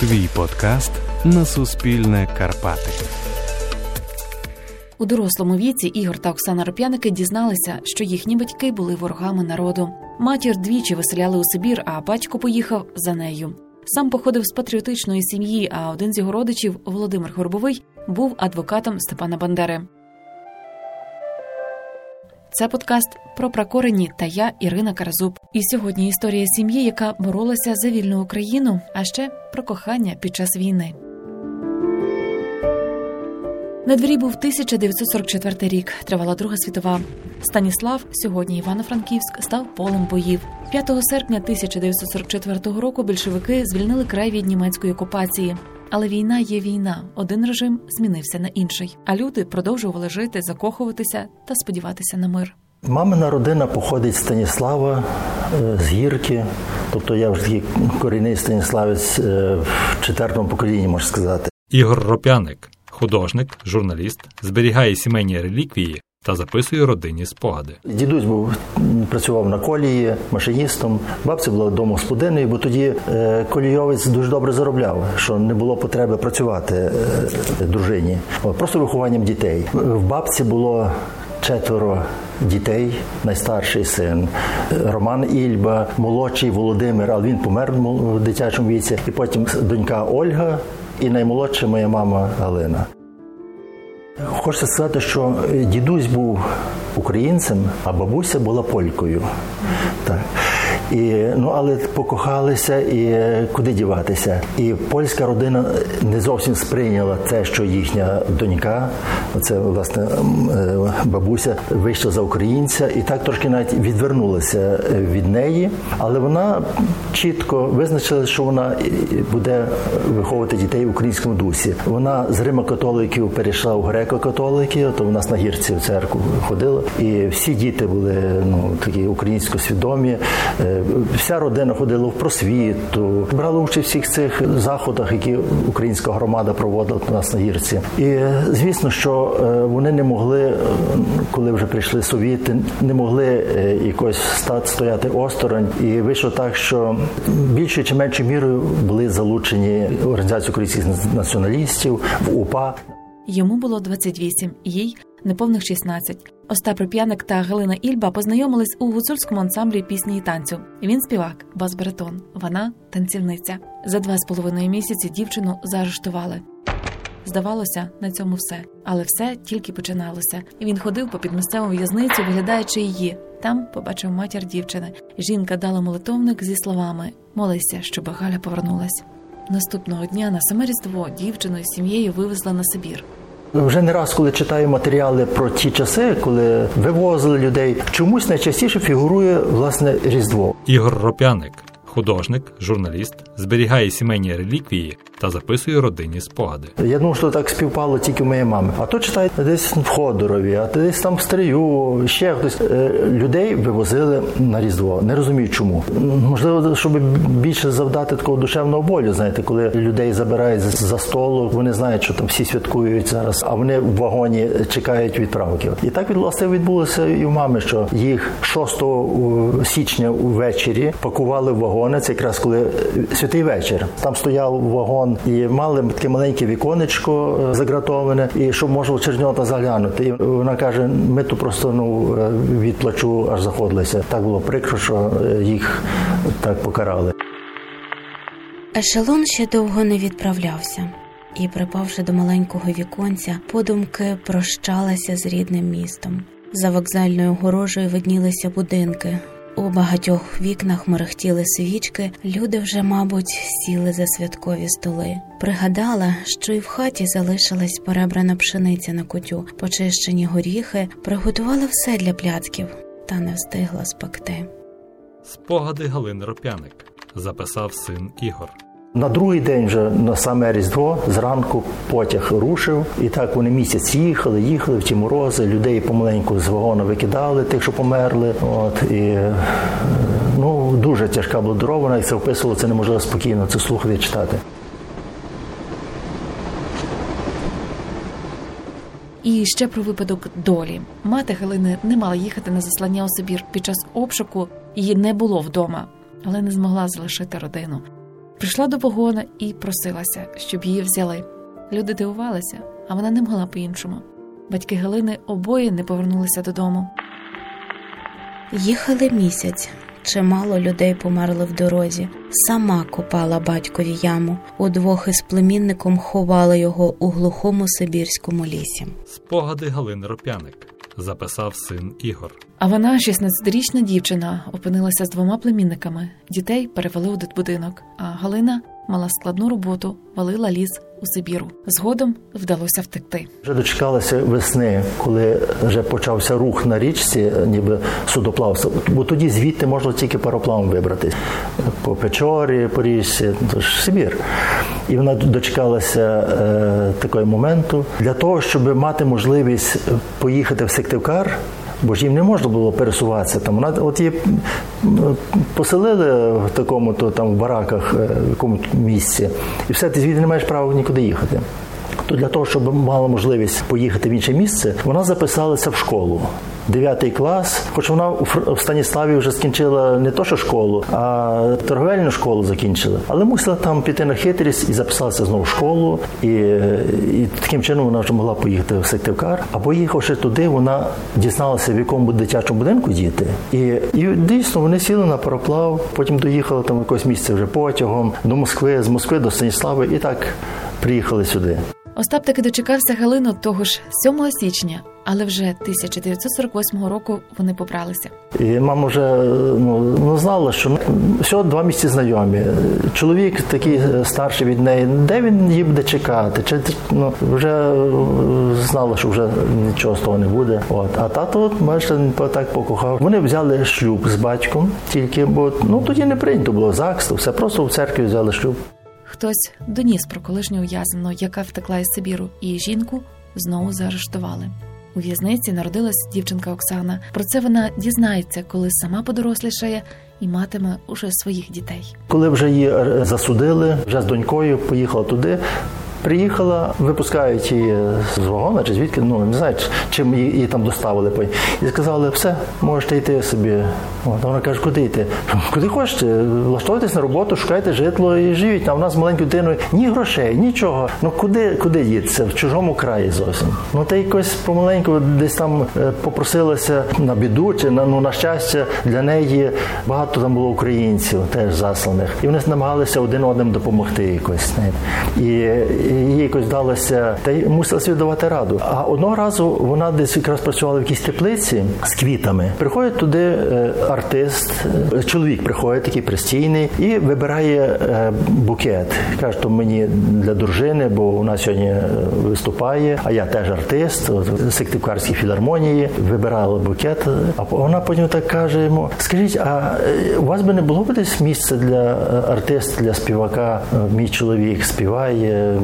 Твій подкаст на Суспільне Карпати. У дорослому віці Ігор та Оксана Роп'яники дізналися, що їхні батьки були ворогами народу. Матір двічі виселяли у Сибір, а батько поїхав за нею. Сам походив з патріотичної сім'ї. А один з його родичів, Володимир Горбовий, був адвокатом Степана Бандери. Це подкаст про прокорені та я Ірина Каразуб. І сьогодні історія сім'ї, яка боролася за вільну Україну, а ще про кохання під час війни. На дворі був 1944 рік. Тривала Друга світова. Станіслав, сьогодні Івано-Франківськ, став полем боїв. 5 серпня 1944 року більшовики звільнили край від німецької окупації. Але війна є війна. Один режим змінився на інший. А люди продовжували жити, закохуватися та сподіватися на мир. Мамина родина походить з Станіслава е, з гірки. Тобто я вже такий корінний Станіславець е, в четвертому поколінні, можна сказати. Ігор Ропяник, художник, журналіст, зберігає сімейні реліквії та записує родинні спогади. Дідусь був працював на колії машиністом. Бабця була домогосподиною, бо тоді е, колійовець дуже добре заробляв, що не було потреби працювати е, дружині. Просто вихованням дітей. В бабці було четверо дітей, найстарший син Роман Ільба, молодший Володимир, але він помер в дитячому віці. І потім донька Ольга і наймолодша моя мама Галина. Хочеться сказати, що дідусь був українцем, а бабуся була полькою. Так. І, ну, Але покохалися і куди діватися. І польська родина не зовсім сприйняла те, що їхня донька, це власне бабуся, вийшла за українця, і так трошки навіть відвернулася від неї. Але вона чітко визначила, що вона буде виховувати дітей в українському дусі. Вона з Рима-католиків перейшла в греко-католики, то в нас на гірці в церкву ходила. І всі діти були ну такі українсько свідомі. Вся родина ходила в просвіту, брала участь в всіх цих заходах, які українська громада проводила у нас на гірці. І звісно, що вони не могли, коли вже прийшли совіти, не могли якось стати стояти осторонь. І вийшло так, що більшою чи меншою мірою були залучені організації українських націоналістів в УПА. Йому було 28, їй неповних 16. Остап Реп'яник та Галина Ільба познайомились у гуцульському ансамблі пісні і танцю. Він співак, бас-баритон, вона танцівниця. За два з половиною місяці дівчину заарештували. Здавалося, на цьому все, але все тільки починалося. Він ходив по підмісцеву в'язницю, виглядаючи її. Там побачив матір дівчини. Жінка дала молитовник зі словами Молися, щоб Галя повернулась. Наступного дня на саме різдво дівчину з сім'єю вивезла на Сибір. Вже не раз, коли читаю матеріали про ті часи, коли вивозили людей, чомусь найчастіше фігурує власне різдво. Ігор Ропяник, художник, журналіст, зберігає сімейні реліквії та записує родинні спогади. Я думаю, що так співпало тільки в моєї мами. А то читають десь в Ходорові, а десь там в Стрию, ще хтось людей вивозили на різдво. Не розумію, чому можливо, щоб більше завдати такого душевного болю. Знаєте, коли людей забирають за столу, вони знають, що там всі святкують зараз, а вони в вагоні чекають відправки. І так власне відбулося і в мами, що їх 6 січня ввечері пакували в вагони. Це якраз коли святий вечір. Там стояв вагон. І мали таке маленьке віконечко загратоване, і щоб можна в черньота заглянути. І вона каже: ми тут просто ну від плачу аж заходилися. Так було прикро, що їх так покарали. Ешелон ще довго не відправлявся, і, припавши до маленького віконця, подумки прощалася з рідним містом. За вокзальною горожею виднілися будинки. У багатьох вікнах мерехтіли свічки, люди вже, мабуть, сіли за святкові столи. Пригадала, що і в хаті залишилась перебрана пшениця на кутю, почищені горіхи, приготувала все для пляцків, та не встигла спекти. Спогади Галини Ропяник записав син Ігор. На другий день вже на саме Різдво зранку потяг рушив, і так вони місяць їхали, їхали в ті морози, людей помаленьку з вагона викидали, тих, що померли. От і ну дуже тяжка була дорога, навіть це описувало, це неможливо спокійно це слухати і читати. І ще про випадок долі. Мати Галини не мала їхати на заслання у Сибір. Під час обшуку її не було вдома, але не змогла залишити родину. Прийшла до погона і просилася, щоб її взяли. Люди дивувалися, а вона не могла по-іншому. Батьки Галини обоє не повернулися додому. Їхали місяць. Чимало людей померли в дорозі. Сама копала батькові яму. Удвох із племінником ховала його у глухому сибірському лісі. Спогади Галини Ропяник записав син Ігор. А вона, 16-річна дівчина, опинилася з двома племінниками. Дітей перевели у дитбудинок, а Галина мала складну роботу, валила ліс у Сибіру. Згодом вдалося втекти. Вже дочекалися весни, коли вже почався рух на річці, ніби судоплавство. Бо тоді звідти можна тільки пароплавом вибратись по Печорі, по річці, то ж Сибір. І вона дочекалася е, такого моменту для того, щоб мати можливість поїхати в Сиктивкар. Бо ж їм не можна було пересуватися. Там от її поселили в такому то там в бараках, е, в якомусь місці, і все, ти звідти не маєш права нікуди їхати. То для того, щоб мала можливість поїхати в інше місце, вона записалася в школу. Дев'ятий клас, хоч вона в Станіславі вже скінчила не то, що школу, а торговельну школу закінчила. Але мусила там піти на хитрість і записалася знову в школу. І і таким чином вона вже могла поїхати в Сективкар. А поїхавши туди, вона дізналася, в якому дитячому будинку діти. І і дійсно вони сіли на пароплав, потім доїхали там якось місце вже потягом до Москви, з Москви до Станіслави, і так приїхали сюди. Остап таки дочекався Галину того ж 7 січня, але вже 1948 року вони побралися. І мама вже ну, ну знала, що всього два місяці знайомі. Чоловік такий старший від неї, де він її буде чекати? Чи ну вже знала, що вже нічого з того не буде. От а тато, бачите, так покохав. Вони взяли шлюб з батьком, тільки бо ну тоді не прийнято було ЗАГС, все просто в церкві взяли шлюб. Хтось доніс про колишню ув'язнену, яка втекла із Сибіру, і жінку знову заарештували. У в'язниці народилась дівчинка Оксана. Про це вона дізнається, коли сама подорослішає і матиме уже своїх дітей. Коли вже її засудили, вже з донькою поїхала туди. Приїхала, випускають її з вагона чи звідки, ну не знаю, чим її, її там доставили. І сказали, все, можете йти собі. От, Вона каже, куди йти? Куди хочете? Влаштовуйтесь на роботу, шукайте житло і живіть. А в нас з маленькою дитиною ні грошей, нічого. Ну куди куди дітися? В чужому краї зовсім. Ну та якось помаленьку десь там попросилася на біду чи на ну на щастя для неї багато там було українців, теж засланих. І вони намагалися один одним допомогти якось. І їй якось вдалося, та й мусила собі раду. А одного разу вона десь якраз працювала в якійсь теплиці з квітами. Приходить туди артист, чоловік приходить такий постійний і вибирає букет. Каже, то мені для дружини, бо вона сьогодні виступає, а я теж артист в Сективкарській філармонії. Вибирала букет. А вона потім так каже йому: Скажіть, а у вас би не було б десь місце для артиста, для співака? Мій чоловік співає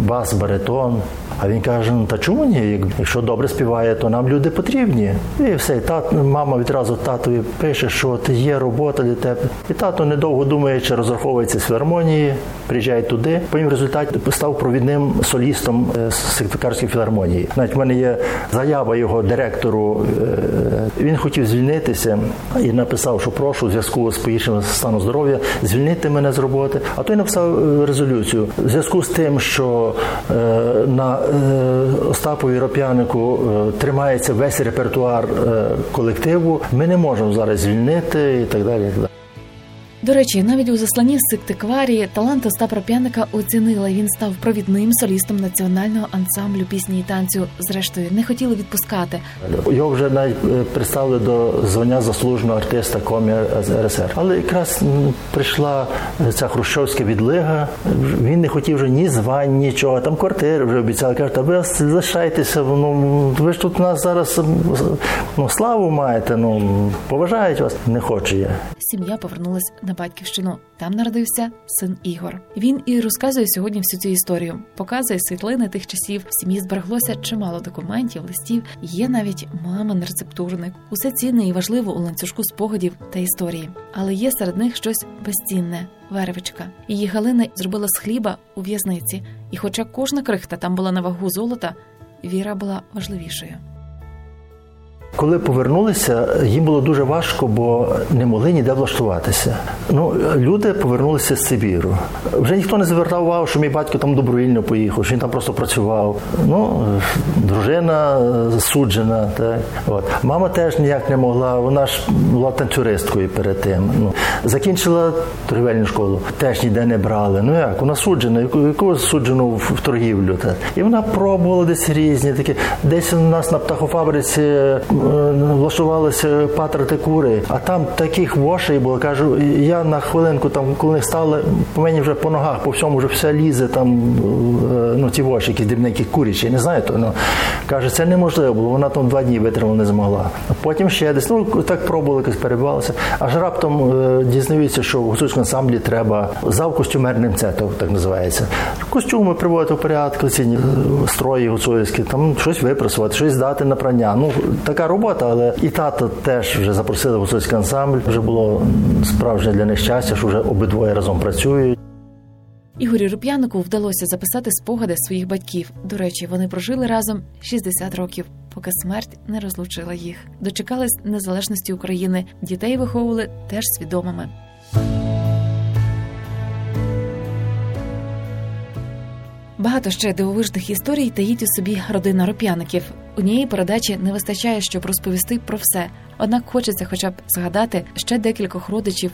бас, баритон. А він каже: ну та чому ні? Якщо добре співає, то нам люди потрібні. І все, тат, мама відразу татові пише, що от є робота для тебе. І тато, недовго думаючи, розраховується з філармонії, приїжджає туди. Потім в результаті став провідним солістом з Сектикарської філармонії. Навіть в мене є заява його директору. Він хотів звільнитися і написав, що прошу у зв'язку з погіршенням стану здоров'я звільнити мене з роботи. А той написав резолюцію в зв'язку з тим, що на Остапові Роп'янику тримається весь репертуар колективу. Ми не можемо зараз звільнити і так далі. До речі, навіть у засланні Сиктикварії талант Остапа П'яника оцінила. Він став провідним солістом національного ансамблю пісні і танцю. Зрештою, не хотіли відпускати. Його вже навіть представили до звання заслуженого артиста комі РСР. Але якраз прийшла ця хрущовська відлига. Він не хотів вже ні звань, нічого. Там квартири вже обіцяли. Каже, та ви залишайтеся. Ну ви ж тут у нас зараз ну славу маєте. Ну поважають вас. Не хочу я. Сім'я повернулась на батьківщину. Там народився син Ігор. Він і розказує сьогодні всю цю історію. Показує світлини тих часів. В сім'ї збереглося чимало документів, листів. Є навіть мамин рецептурник. Усе цінне і важливо у ланцюжку спогадів та історії. Але є серед них щось безцінне. Вервичка. Її Галина зробила з хліба у в'язниці, і, хоча кожна крихта там була на вагу золота, віра була важливішою. Коли повернулися, їм було дуже важко, бо не могли ніде влаштуватися. Ну, люди повернулися з Сибіру. Вже ніхто не звертав увагу, що мій батько там добровільно поїхав, що він там просто працював. Ну, дружина суджена. Так. От. Мама теж ніяк не могла, вона ж була танцюристкою перед тим. Ну, Закінчила торгівельну школу, теж ніде не брали. Ну як, вона суджена, яку суджену в торгівлю. Так. І вона пробувала десь різні такі. Десь у нас на птахофабриці влаштувалися патрати кури, а там таких вошей було. Кажу, я на хвилинку там, коли них стали, по мені вже по ногах, по всьому вже все лізе, там е, ну ті воші, якісь дрібненькі курячі, не знаю, то ну каже, це неможливо було. Вона там два дні витримала, не змогла. А потім ще десь ну так пробували, якось перебувалися. Аж раптом е, дізнаються, що в гуцульському ансамблі треба зав костюмерним це так називається. Костюми приводити в порядок, ці е, строї гуцульські, там щось випрасувати, щось здати на прання. Ну така робота, але і тато теж вже запросили в гуцульський ансамбль. Вже було справжнє для них щастя, що вже обидвоє разом працюють. Ігорю Руп'янику вдалося записати спогади своїх батьків. До речі, вони прожили разом 60 років, поки смерть не розлучила їх. Дочекались незалежності України. Дітей виховували теж свідомими. Багато ще дивовижних історій таїть у собі родина роп'яників. Однієї передачі не вистачає, щоб розповісти про все. Однак хочеться, хоча б згадати ще декількох родичів.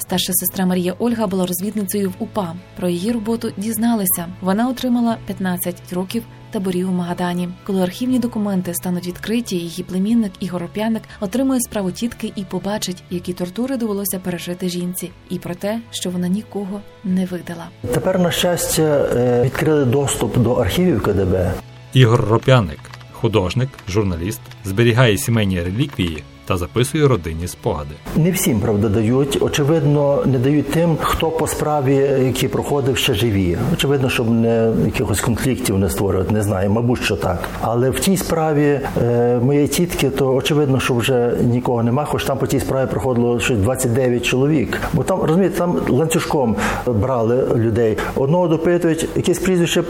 Старша сестра Марія Ольга була розвідницею в УПА. Про її роботу дізналися. Вона отримала 15 років таборів у Магадані. Коли архівні документи стануть відкриті, її племінник Ігор Оп'яник отримує справу тітки і побачить, які тортури довелося пережити жінці, і про те, що вона нікого не видала. Тепер, на щастя, е, відкрили доступ до архівів КДБ. Ігор Ропяник, художник, журналіст, зберігає сімейні реліквії та записує родинні спогади. Не всім правда дають. Очевидно, не дають тим, хто по справі, які проходив, ще живі. Очевидно, щоб не якихось конфліктів не створювати. Не знаю, мабуть, що так. Але в тій справі е, моєї тітки, то очевидно, що вже нікого нема. Хоч там по тій справі проходило щось 29 чоловік. Бо там розумієте, там ланцюжком брали людей. Одного допитують, якесь прізвище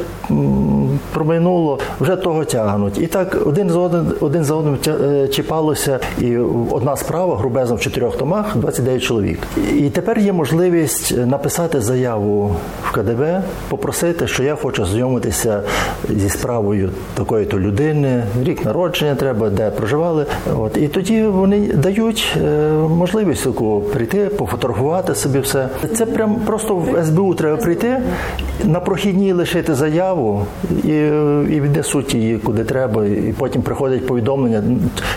промайнуло, вже того тягнуть. І так один за один, один за одним е, чіпалося і одна справа грубезно в чотирьох томах 29 чоловік. І тепер є можливість написати заяву в КДБ, попросити, що я хочу знайомитися зі справою такої-то людини, рік народження треба, де проживали. От і тоді вони дають е, можливість таку прийти, пофотографувати собі все. Це прям просто в СБУ треба прийти на прохідній лишити заяву і віднесуть її куди треба. І потім приходять повідомлення,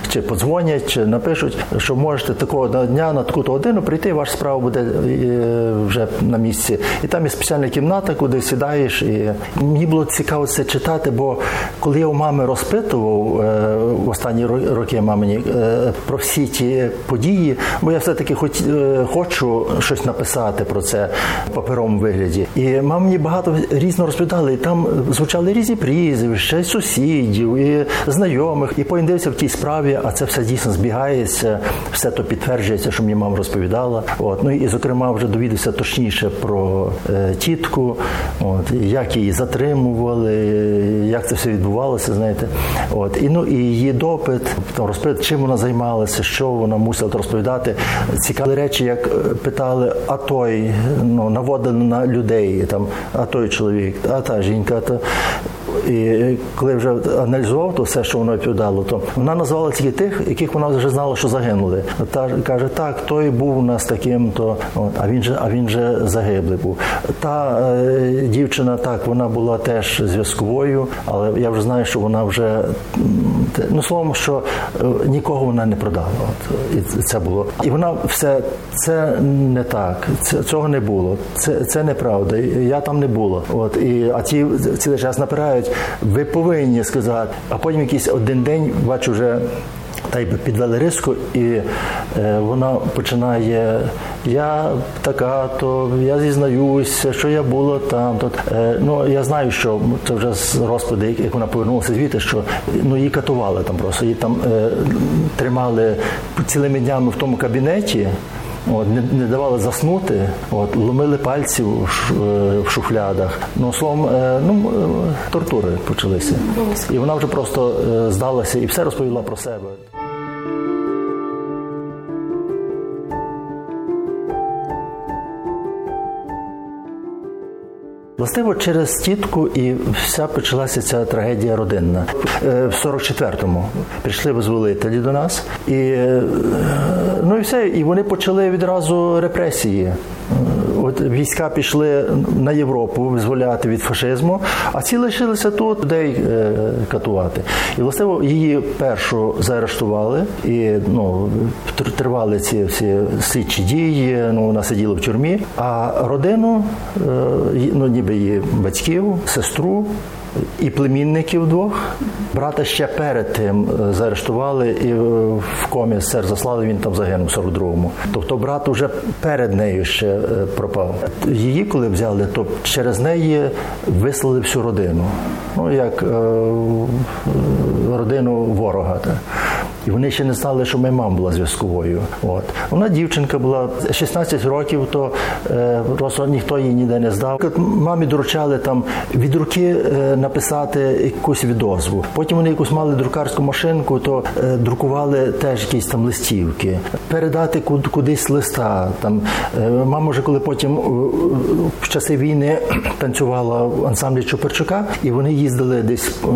чи подзвонять, чи напишуть, що можете такого дня на таку годину прийти, ваша справа буде е, вже на місці. І там є спеціальна кімната, куди сідаєш. І мені було цікаво це читати, бо коли я у мами розпитував е, в останні роки мамині е, про всі ті події, бо я все-таки хоч хочу щось написати про це в паперовому вигляді. І мама мені багато різно розповідали, і там звучали різні прізвища, і сусідів, і знайомих. І потім дивився в тій справі, а це все дійсно збігає зберігається, все то підтверджується, що мені мама розповідала. От. Ну і, зокрема, вже довідався точніше про е, тітку, от, як її затримували, як це все відбувалося, знаєте. От. І ну, і її допит, там розповідати, чим вона займалася, що вона мусила розповідати. Цікаві речі, як е, питали, а той ну, наводили на людей, там, а той чоловік, а та жінка. то і коли вже аналізував то все, що воно відповідало, то вона назвала тільки тих, яких вона вже знала, що загинули. Та каже, так, той був у нас таким, то от, а він же, а він же загиблий був. Та е, дівчина так, вона була теж зв'язковою, але я вже знаю, що вона вже ну словом, що е, нікого вона не продала. От і це було. І вона все це не так. Це цього не було. Це це неправда. Я там не було. От і а ті цілий час напирають ви повинні сказати. А потім якийсь один день бачу вже. Та й підвели риску, і е, вона починає. Я така, то я зізнаюся, що я була там. То, е, ну я знаю, що це вже з розпади, як вона повернулася звідти, що ну її катували там просто її там е, тримали цілими днями в тому кабінеті. От, не, не давали заснути, от, ломили пальці в, е, в шуфлядах. Ну, словом, е, ну, е, тортури почалися. І вона вже просто здалася і все розповіла про себе. Властиво через тітку і вся почалася ця трагедія родинна. Е, В 44-му прийшли визволителі до нас, і е, ну і все. І вони почали відразу репресії. От війська пішли на Європу визволяти від фашизму, а ці лишилися тут людей е, катувати. І власне її першу заарештували, і ну тривали ці всі слідчі дії. Ну вона сиділа в тюрмі. А родину, е, ну ніби її батьків, сестру. І племінників двох брата ще перед тим е, заарештували і е, в комі СССР заслали. Він там загинув в 42-му. Тобто брат уже перед нею ще е, пропав. Її, коли взяли, то через неї вислали всю родину. Ну як е, родину ворога. Та. І вони ще не знали, що моя мама була зв'язковою. От вона дівчинка була 16 років, то е, просто ніхто її ніде не здав. Мамі доручали там від руки е, написати якусь відозву. Потім вони якусь мали друкарську машинку, то е, друкували теж якісь там листівки, передати куд- кудись листа. Там е, мама вже коли потім е, в часи війни танцювала в ансамблі Чуперчука, і вони їздили десь е,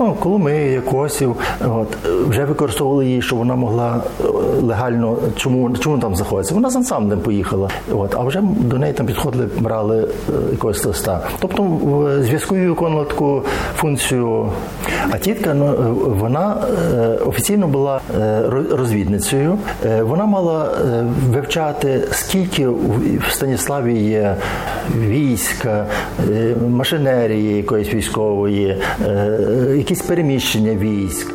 ну, Коломиї, Косів. От вже використовували її, щоб вона могла е, легально. Чому чому там знаходиться? Вона з ансамблем поїхала. От, а вже до неї там підходили, брали е, якогось листа. Тобто її виконувала таку функцію. А тітка ну, е, вона офіційно була розвідницею. Вона мала вивчати, скільки в Станіславі є війська, машинерії якоїсь військової, якісь переміщення військ.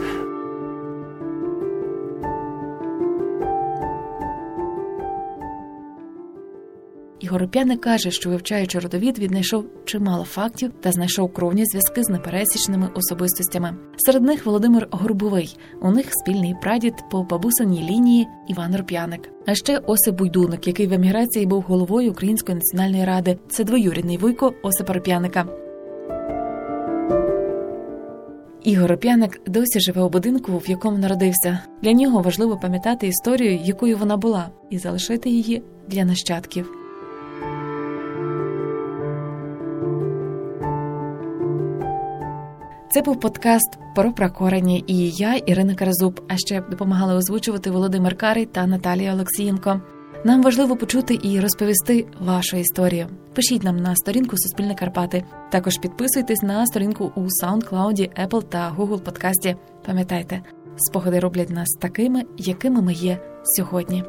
Ігор каже, що вивчаючи родовід, віднайшов чимало фактів та знайшов кровні зв'язки з непересічними особистостями. Серед них Володимир Горбовий. У них спільний прадід по бабусиній лінії Іван Руп'яник. А ще Осип Буйдуник, який в еміграції був головою Української національної ради. Це двоюрідний вуйко Осипа Руп'яника. Ігор Руп'яник досі живе у будинку, в якому народився. Для нього важливо пам'ятати історію, якою вона була, і залишити її для нащадків. Це був подкаст про прокорені і я, Ірина Каразуб. А ще допомагали озвучувати Володимир Карий та Наталія Олексієнко. Нам важливо почути і розповісти вашу історію. Пишіть нам на сторінку Суспільне Карпати. Також підписуйтесь на сторінку у SoundCloud, Apple та Google подкасті. Пам'ятайте, спогади роблять нас такими, якими ми є сьогодні.